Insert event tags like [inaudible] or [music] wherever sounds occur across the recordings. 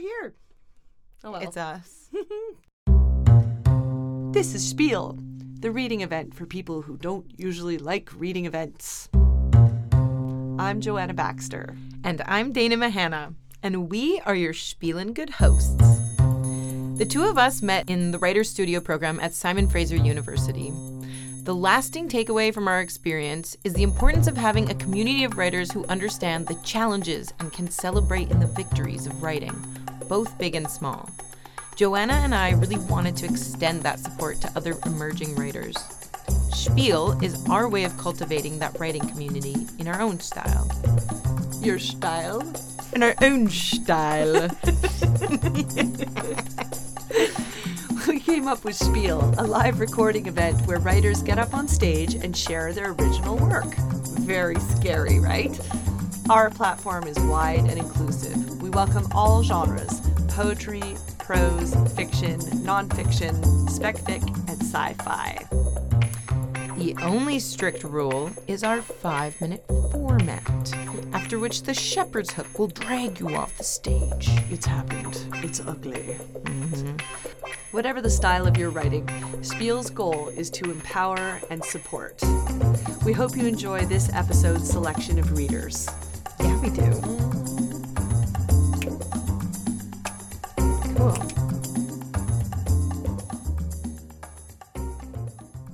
here. Oh well. It's us. [laughs] This is Spiel, the reading event for people who don't usually like reading events. I'm Joanna Baxter. and I'm Dana Mahana, and we are your Spielen Good hosts. The two of us met in the Writer's Studio program at Simon Fraser University. The lasting takeaway from our experience is the importance of having a community of writers who understand the challenges and can celebrate in the victories of writing, both big and small. Joanna and I really wanted to extend that support to other emerging writers. Spiel is our way of cultivating that writing community in our own style. Your style? In our own style. [laughs] We came up with Spiel, a live recording event where writers get up on stage and share their original work. Very scary, right? Our platform is wide and inclusive. We welcome all genres poetry, prose, fiction, nonfiction, spec fic, and sci fi. The only strict rule is our five minute format, after which the shepherd's hook will drag you off the stage. It's happened. It's ugly. Mm-hmm. Whatever the style of your writing, Spiel's goal is to empower and support. We hope you enjoy this episode's selection of readers. Yeah, we do.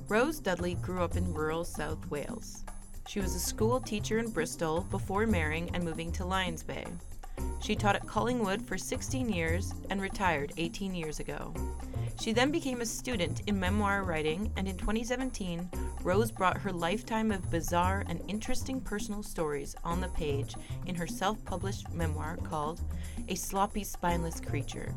Rose Dudley grew up in rural South Wales. She was a school teacher in Bristol before marrying and moving to Lions Bay. She taught at Collingwood for 16 years and retired 18 years ago. She then became a student in memoir writing, and in 2017, Rose brought her lifetime of bizarre and interesting personal stories on the page in her self published memoir called A Sloppy Spineless Creature.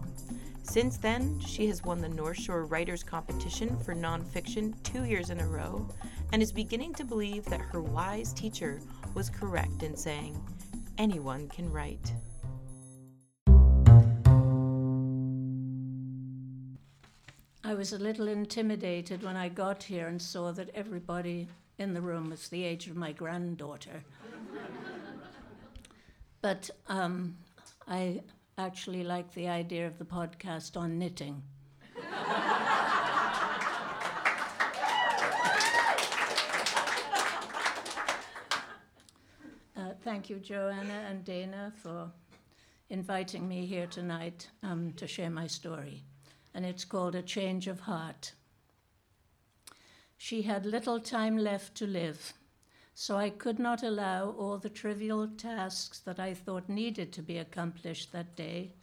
Since then, she has won the North Shore Writers Competition for nonfiction two years in a row and is beginning to believe that her wise teacher was correct in saying, anyone can write. I was a little intimidated when I got here and saw that everybody in the room was the age of my granddaughter. [laughs] but um, I actually like the idea of the podcast on knitting. [laughs] Uh, thank you, Joanna and Dana, for inviting me here tonight um, to share my story. And it's called A Change of Heart. She had little time left to live, so I could not allow all the trivial tasks that I thought needed to be accomplished that day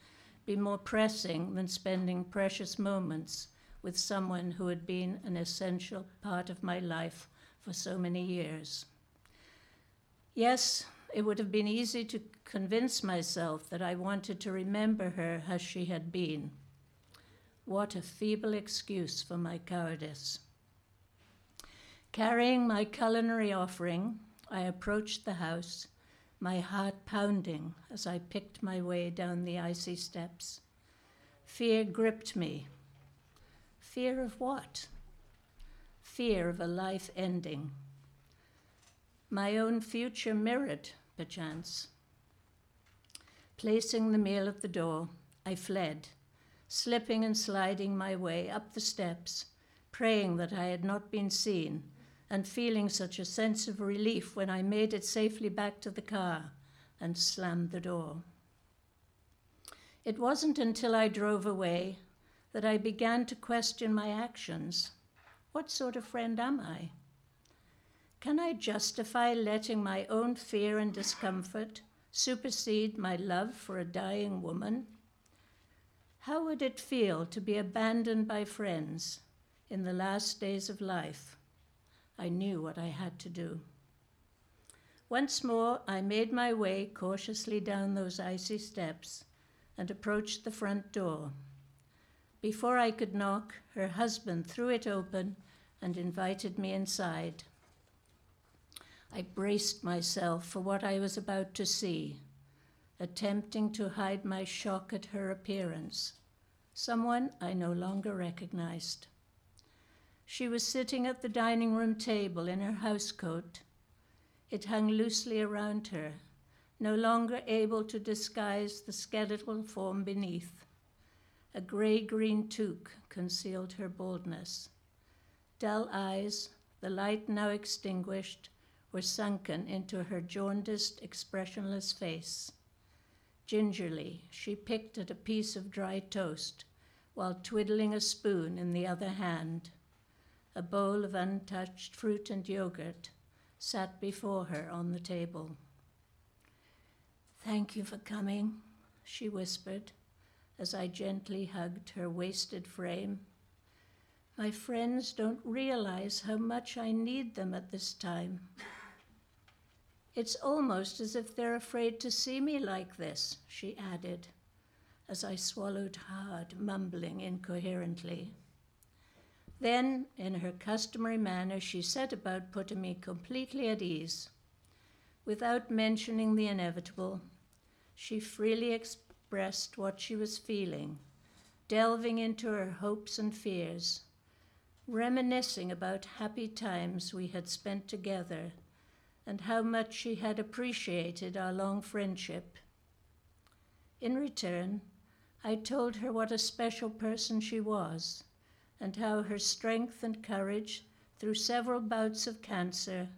be more pressing than spending precious moments with someone who had been an essential part of my life for so many years. Yes, it would have been easy to convince myself that I wanted to remember her as she had been. What a feeble excuse for my cowardice. Carrying my culinary offering, I approached the house, my heart pounding as I picked my way down the icy steps. Fear gripped me. Fear of what? Fear of a life ending. My own future mirrored, perchance. Placing the meal at the door, I fled, slipping and sliding my way up the steps, praying that I had not been seen, and feeling such a sense of relief when I made it safely back to the car and slammed the door. It wasn't until I drove away that I began to question my actions. What sort of friend am I? Can I justify letting my own fear and discomfort supersede my love for a dying woman? How would it feel to be abandoned by friends in the last days of life? I knew what I had to do. Once more, I made my way cautiously down those icy steps and approached the front door. Before I could knock, her husband threw it open and invited me inside. I braced myself for what I was about to see, attempting to hide my shock at her appearance, someone I no longer recognized. She was sitting at the dining room table in her housecoat. It hung loosely around her, no longer able to disguise the skeletal form beneath. A grey green toque concealed her baldness. Dull eyes, the light now extinguished, were sunken into her jaundiced, expressionless face. Gingerly, she picked at a piece of dry toast while twiddling a spoon in the other hand. A bowl of untouched fruit and yogurt sat before her on the table. Thank you for coming, she whispered as I gently hugged her wasted frame. My friends don't realize how much I need them at this time. It's almost as if they're afraid to see me like this, she added, as I swallowed hard, mumbling incoherently. Then, in her customary manner, she set about putting me completely at ease. Without mentioning the inevitable, she freely expressed what she was feeling, delving into her hopes and fears, reminiscing about happy times we had spent together and how much she had appreciated our long friendship. In return, I told her what a special person she was and how her strength and courage through several bouts of cancer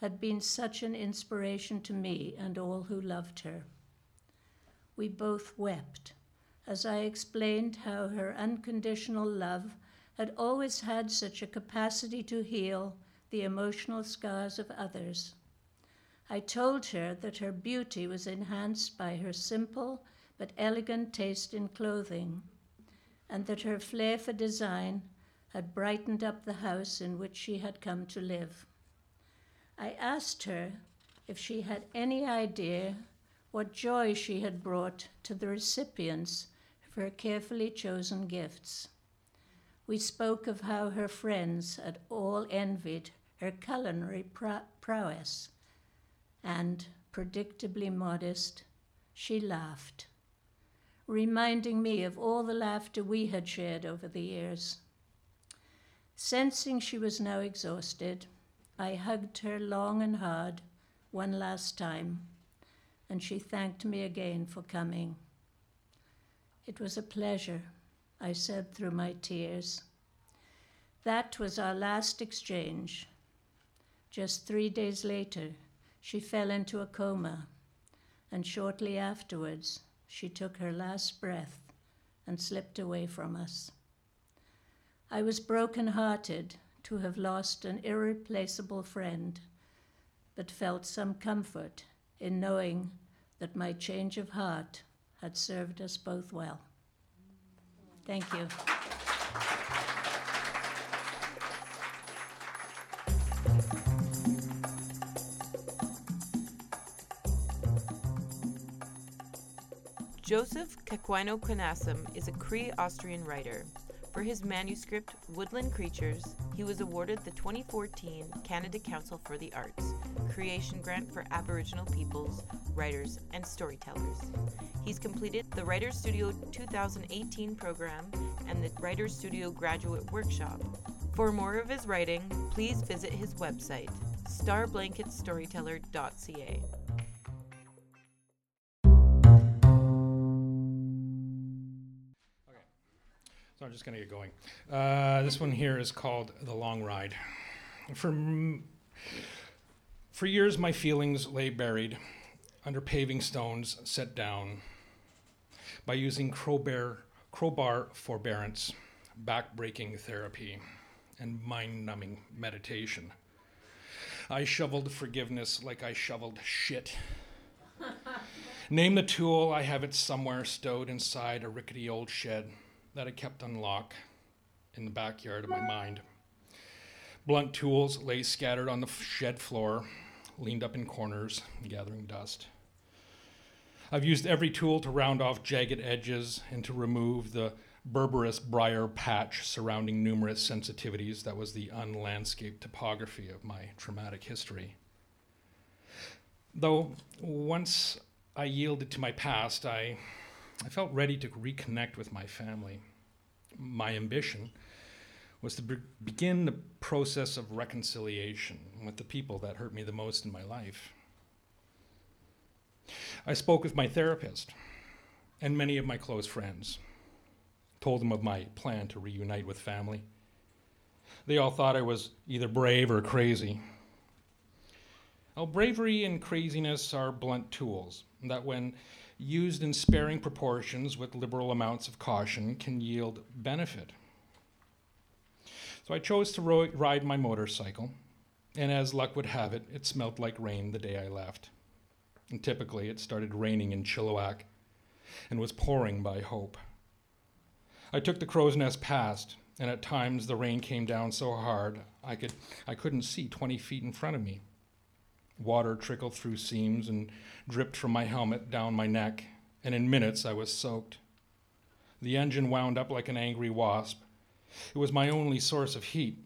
had been such an inspiration to me and all who loved her. We both wept as I explained how her unconditional love had always had such a capacity to heal the emotional scars of others. I told her that her beauty was enhanced by her simple but elegant taste in clothing, and that her flair for design had brightened up the house in which she had come to live. I asked her if she had any idea what joy she had brought to the recipients of her carefully chosen gifts. We spoke of how her friends had all envied her culinary prowess, and, predictably modest, she laughed, reminding me of all the laughter we had shared over the years. Sensing she was now exhausted, I hugged her long and hard one last time and she thanked me again for coming. It was a pleasure, I said through my tears. That was our last exchange. Just three days later, she fell into a coma, and shortly afterwards, she took her last breath and slipped away from us. I was broken hearted to have lost an irreplaceable friend, but felt some comfort in knowing that my change of heart had served us both well. Thank you. Joseph Kakwinokanasum is a Cree Austrian writer. For his manuscript, Woodland Creatures, he was awarded the 2014 Canada Council for the Arts Creation Grant for Aboriginal Peoples, Writers, and Storytellers. He's completed the Writers Studio 2018 program and the Writers Studio Graduate Workshop. For more of his writing, please visit his website, starblanketstoryteller.ca. So I'm just going to get going. Uh, this one here is called The Long Ride. For, for years, my feelings lay buried under paving stones set down by using crowbar, crowbar forbearance, back-breaking therapy, and mind-numbing meditation. I shoveled forgiveness like I shoveled shit. [laughs] Name the tool, I have it somewhere stowed inside a rickety old shed that I kept on lock in the backyard of my mind. Blunt tools lay scattered on the shed floor, leaned up in corners, gathering dust. I've used every tool to round off jagged edges and to remove the berberis briar patch surrounding numerous sensitivities that was the unlandscaped topography of my traumatic history. Though once I yielded to my past, I I felt ready to reconnect with my family. My ambition was to be- begin the process of reconciliation with the people that hurt me the most in my life. I spoke with my therapist and many of my close friends, told them of my plan to reunite with family. They all thought I was either brave or crazy. Well, bravery and craziness are blunt tools that, when used in sparing proportions with liberal amounts of caution, can yield benefit. So I chose to ro- ride my motorcycle, and as luck would have it, it smelt like rain the day I left. And typically, it started raining in Chilliwack and was pouring by Hope. I took the Crowsnest Pass, and at times the rain came down so hard I, could, I couldn't see 20 feet in front of me. Water trickled through seams and dripped from my helmet down my neck, and in minutes I was soaked. The engine wound up like an angry wasp. It was my only source of heat,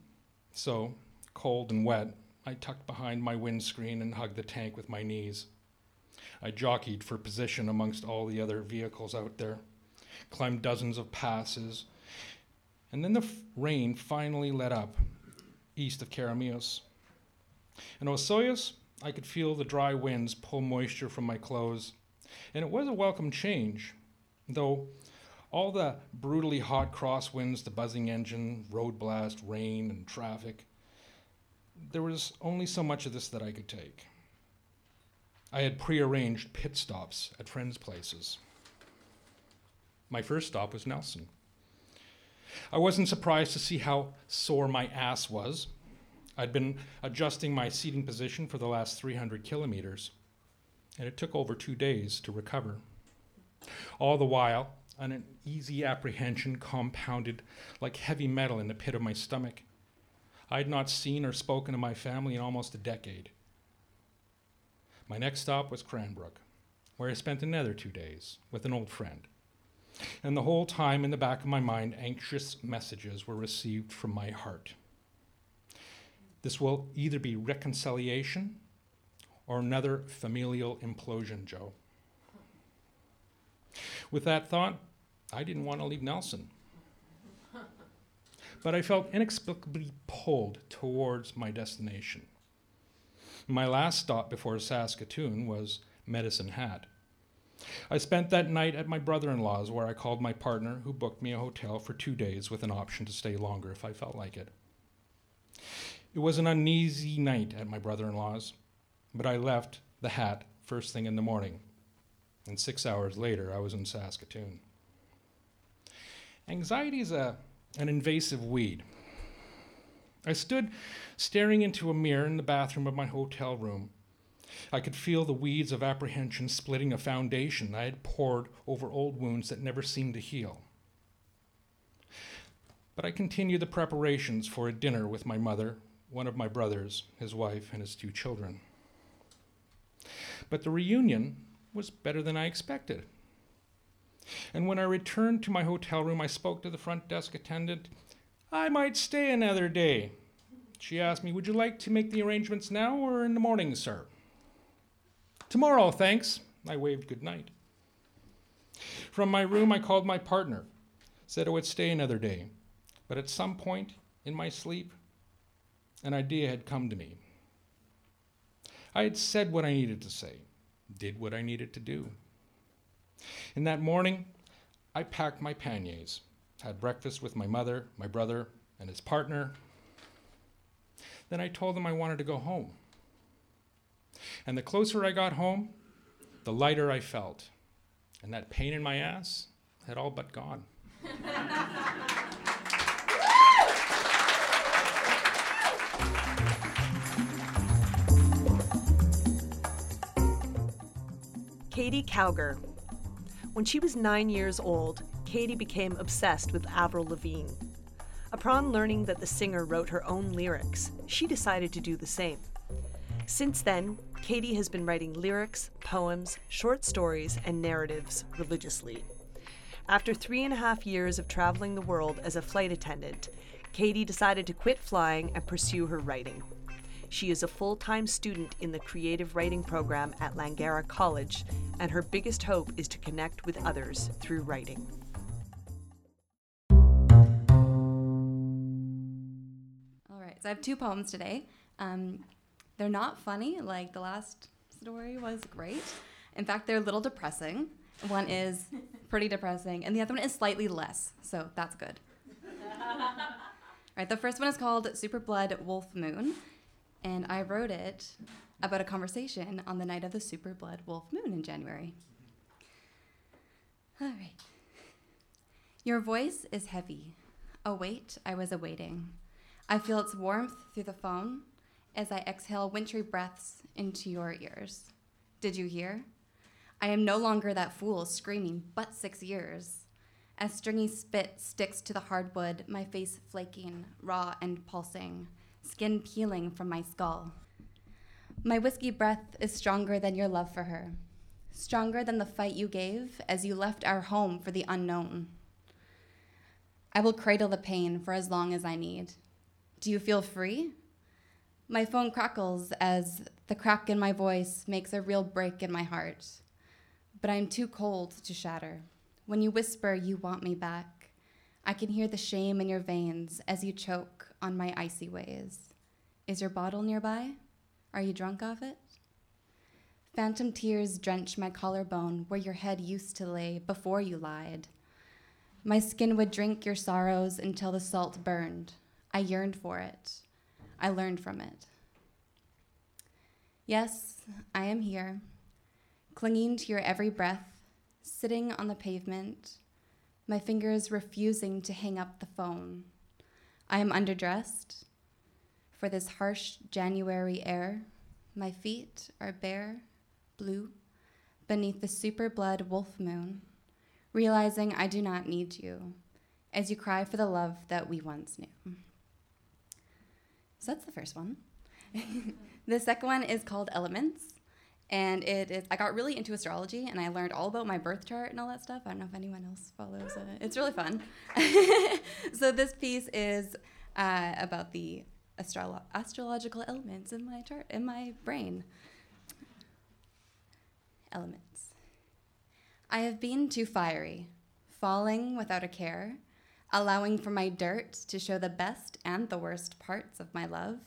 so, cold and wet, I tucked behind my windscreen and hugged the tank with my knees. I jockeyed for position amongst all the other vehicles out there, climbed dozens of passes, and then the f- rain finally let up east of Keremeos. In Osoyoos, I could feel the dry winds pull moisture from my clothes, and it was a welcome change, though all the brutally hot crosswinds, the buzzing engine, road blast, rain, and traffic, there was only so much of this that I could take. I had prearranged pit stops at friends' places. My first stop was Nelson. I wasn't surprised to see how sore my ass was. I'd been adjusting my seating position for the last 300 kilometers, and it took over two days to recover. All the while, an uneasy apprehension compounded like heavy metal in the pit of my stomach. I had not seen or spoken to my family in almost a decade. My next stop was Cranbrook, where I spent another two days with an old friend. And the whole time in the back of my mind, anxious messages were received from my heart. This will either be reconciliation or another familial implosion, Joe. With that thought, I didn't want to leave Nelson. But I felt inexplicably pulled towards my destination. My last stop before Saskatoon was Medicine Hat. I spent that night at my brother in law's, where I called my partner, who booked me a hotel for two days with an option to stay longer if I felt like it. It was an uneasy night at my brother in law's, but I left the hat first thing in the morning, and six hours later, I was in Saskatoon. Anxiety is a, an invasive weed. I stood staring into a mirror in the bathroom of my hotel room. I could feel the weeds of apprehension splitting a foundation I had poured over old wounds that never seemed to heal. But I continued the preparations for a dinner with my mother, one of my brothers, his wife, and his two children. But the reunion was better than I expected. And when I returned to my hotel room, I spoke to the front desk attendant. I might stay another day. She asked me, Would you like to make the arrangements now or in the morning, sir? Tomorrow, thanks. I waved good night. From my room, I called my partner, said I would stay another day. But at some point in my sleep, an idea had come to me. I had said what I needed to say, did what I needed to do. And that morning, I packed my panniers, had breakfast with my mother, my brother, and his partner. Then I told them I wanted to go home. And the closer I got home, the lighter I felt. And that pain in my ass had all but gone. [laughs] Katie Cowger. When she was nine years old, Katie became obsessed with Avril Lavigne. Upon learning that the singer wrote her own lyrics, she decided to do the same. Since then, Katie has been writing lyrics, poems, short stories, and narratives religiously. After three and a half years of traveling the world as a flight attendant, Katie decided to quit flying and pursue her writing. She is a full time student in the creative writing program at Langara College, and her biggest hope is to connect with others through writing. All right, so I have two poems today. Um, they're not funny, like the last story was great. In fact, they're a little depressing. One is pretty depressing, and the other one is slightly less, so that's good. [laughs] All right, the first one is called Super Blood Wolf Moon, and I wrote it about a conversation on the night of the Super Blood Wolf Moon in January. All right. Your voice is heavy, a weight I was awaiting. I feel its warmth through the phone as I exhale wintry breaths into your ears. Did you hear? I am no longer that fool screaming, but six years. As stringy spit sticks to the hardwood, my face flaking, raw and pulsing, skin peeling from my skull. My whiskey breath is stronger than your love for her, stronger than the fight you gave as you left our home for the unknown. I will cradle the pain for as long as I need. Do you feel free? My phone crackles as the crack in my voice makes a real break in my heart. But I am too cold to shatter. When you whisper you want me back, I can hear the shame in your veins as you choke on my icy ways. Is your bottle nearby? Are you drunk off it? Phantom tears drench my collarbone where your head used to lay before you lied. My skin would drink your sorrows until the salt burned. I yearned for it. I learned from it. Yes, I am here, clinging to your every breath, sitting on the pavement, my fingers refusing to hang up the phone. I am underdressed for this harsh January air. My feet are bare, blue, beneath the super blood wolf moon, realizing I do not need you as you cry for the love that we once knew. So that's the first one. [laughs] the second one is called Elements. And it is, I got really into astrology and I learned all about my birth chart and all that stuff. I don't know if anyone else follows it. It's really fun. [laughs] so, this piece is uh, about the astrolo- astrological elements in my chart, in my brain. Elements. I have been too fiery, falling without a care, allowing for my dirt to show the best and the worst parts of my love.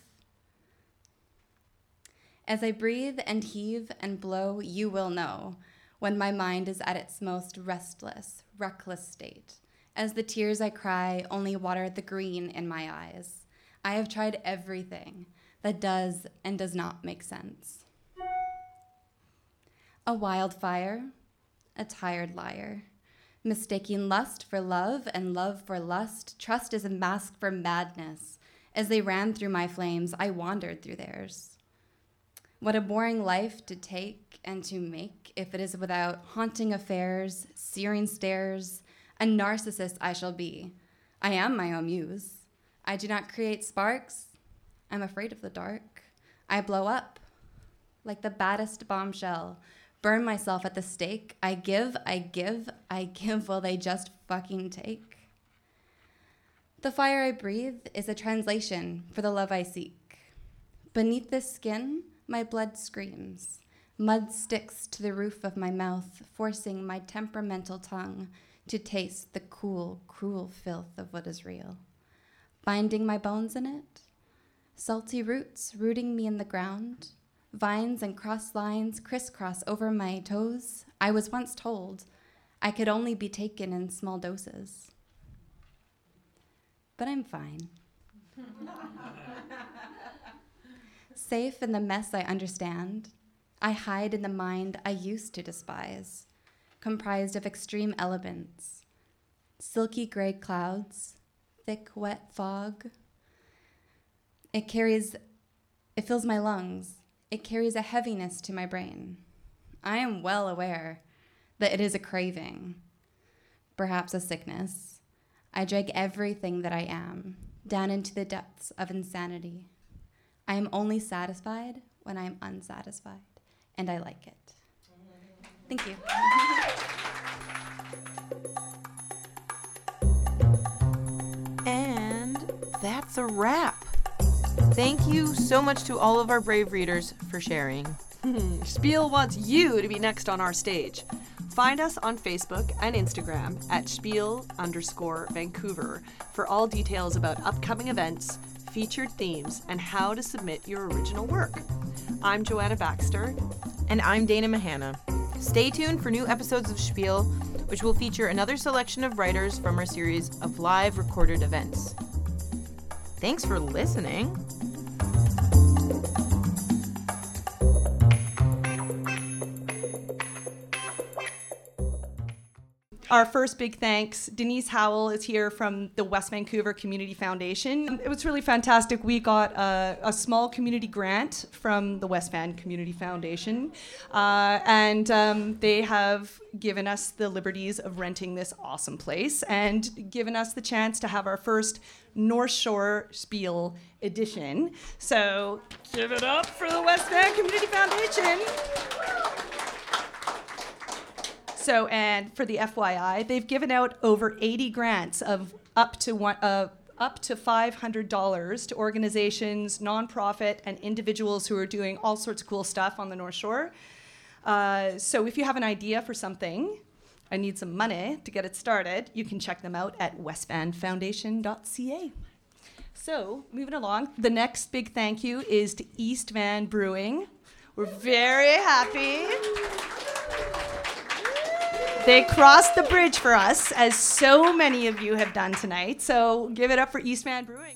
As I breathe and heave and blow, you will know when my mind is at its most restless, reckless state. As the tears I cry only water the green in my eyes. I have tried everything that does and does not make sense. A wildfire, a tired liar, mistaking lust for love and love for lust. Trust is a mask for madness. As they ran through my flames, I wandered through theirs. What a boring life to take and to make if it is without haunting affairs, searing stares, a narcissist I shall be. I am my own muse. I do not create sparks. I'm afraid of the dark. I blow up like the baddest bombshell, burn myself at the stake. I give, I give, I give while they just fucking take. The fire I breathe is a translation for the love I seek. Beneath this skin, my blood screams. Mud sticks to the roof of my mouth, forcing my temperamental tongue to taste the cool, cruel filth of what is real. Binding my bones in it, salty roots rooting me in the ground, vines and cross lines crisscross over my toes. I was once told I could only be taken in small doses. But I'm fine. [laughs] Safe in the mess I understand, I hide in the mind I used to despise, comprised of extreme elements silky gray clouds, thick, wet fog. It carries, it fills my lungs, it carries a heaviness to my brain. I am well aware that it is a craving, perhaps a sickness. I drag everything that I am down into the depths of insanity. I am only satisfied when I am unsatisfied, and I like it. Thank you. And that's a wrap. Thank you so much to all of our brave readers for sharing. [laughs] Spiel wants you to be next on our stage. Find us on Facebook and Instagram at Spiel underscore Vancouver for all details about upcoming events, featured themes, and how to submit your original work. I'm Joanna Baxter. And I'm Dana Mahana. Stay tuned for new episodes of Spiel, which will feature another selection of writers from our series of live recorded events. Thanks for listening. Our first big thanks. Denise Howell is here from the West Vancouver Community Foundation. It was really fantastic. We got a, a small community grant from the West Van Community Foundation, uh, and um, they have given us the liberties of renting this awesome place and given us the chance to have our first North Shore Spiel edition. So give it up for the West Van Community Foundation. So, and for the FYI, they've given out over 80 grants of up to one, uh, up to $500 to organizations, nonprofit, and individuals who are doing all sorts of cool stuff on the North Shore. Uh, so, if you have an idea for something, I need some money to get it started, you can check them out at westvanfoundation.ca. So, moving along, the next big thank you is to East Van Brewing. We're very happy. They crossed the bridge for us, as so many of you have done tonight. So give it up for East Van Brewing.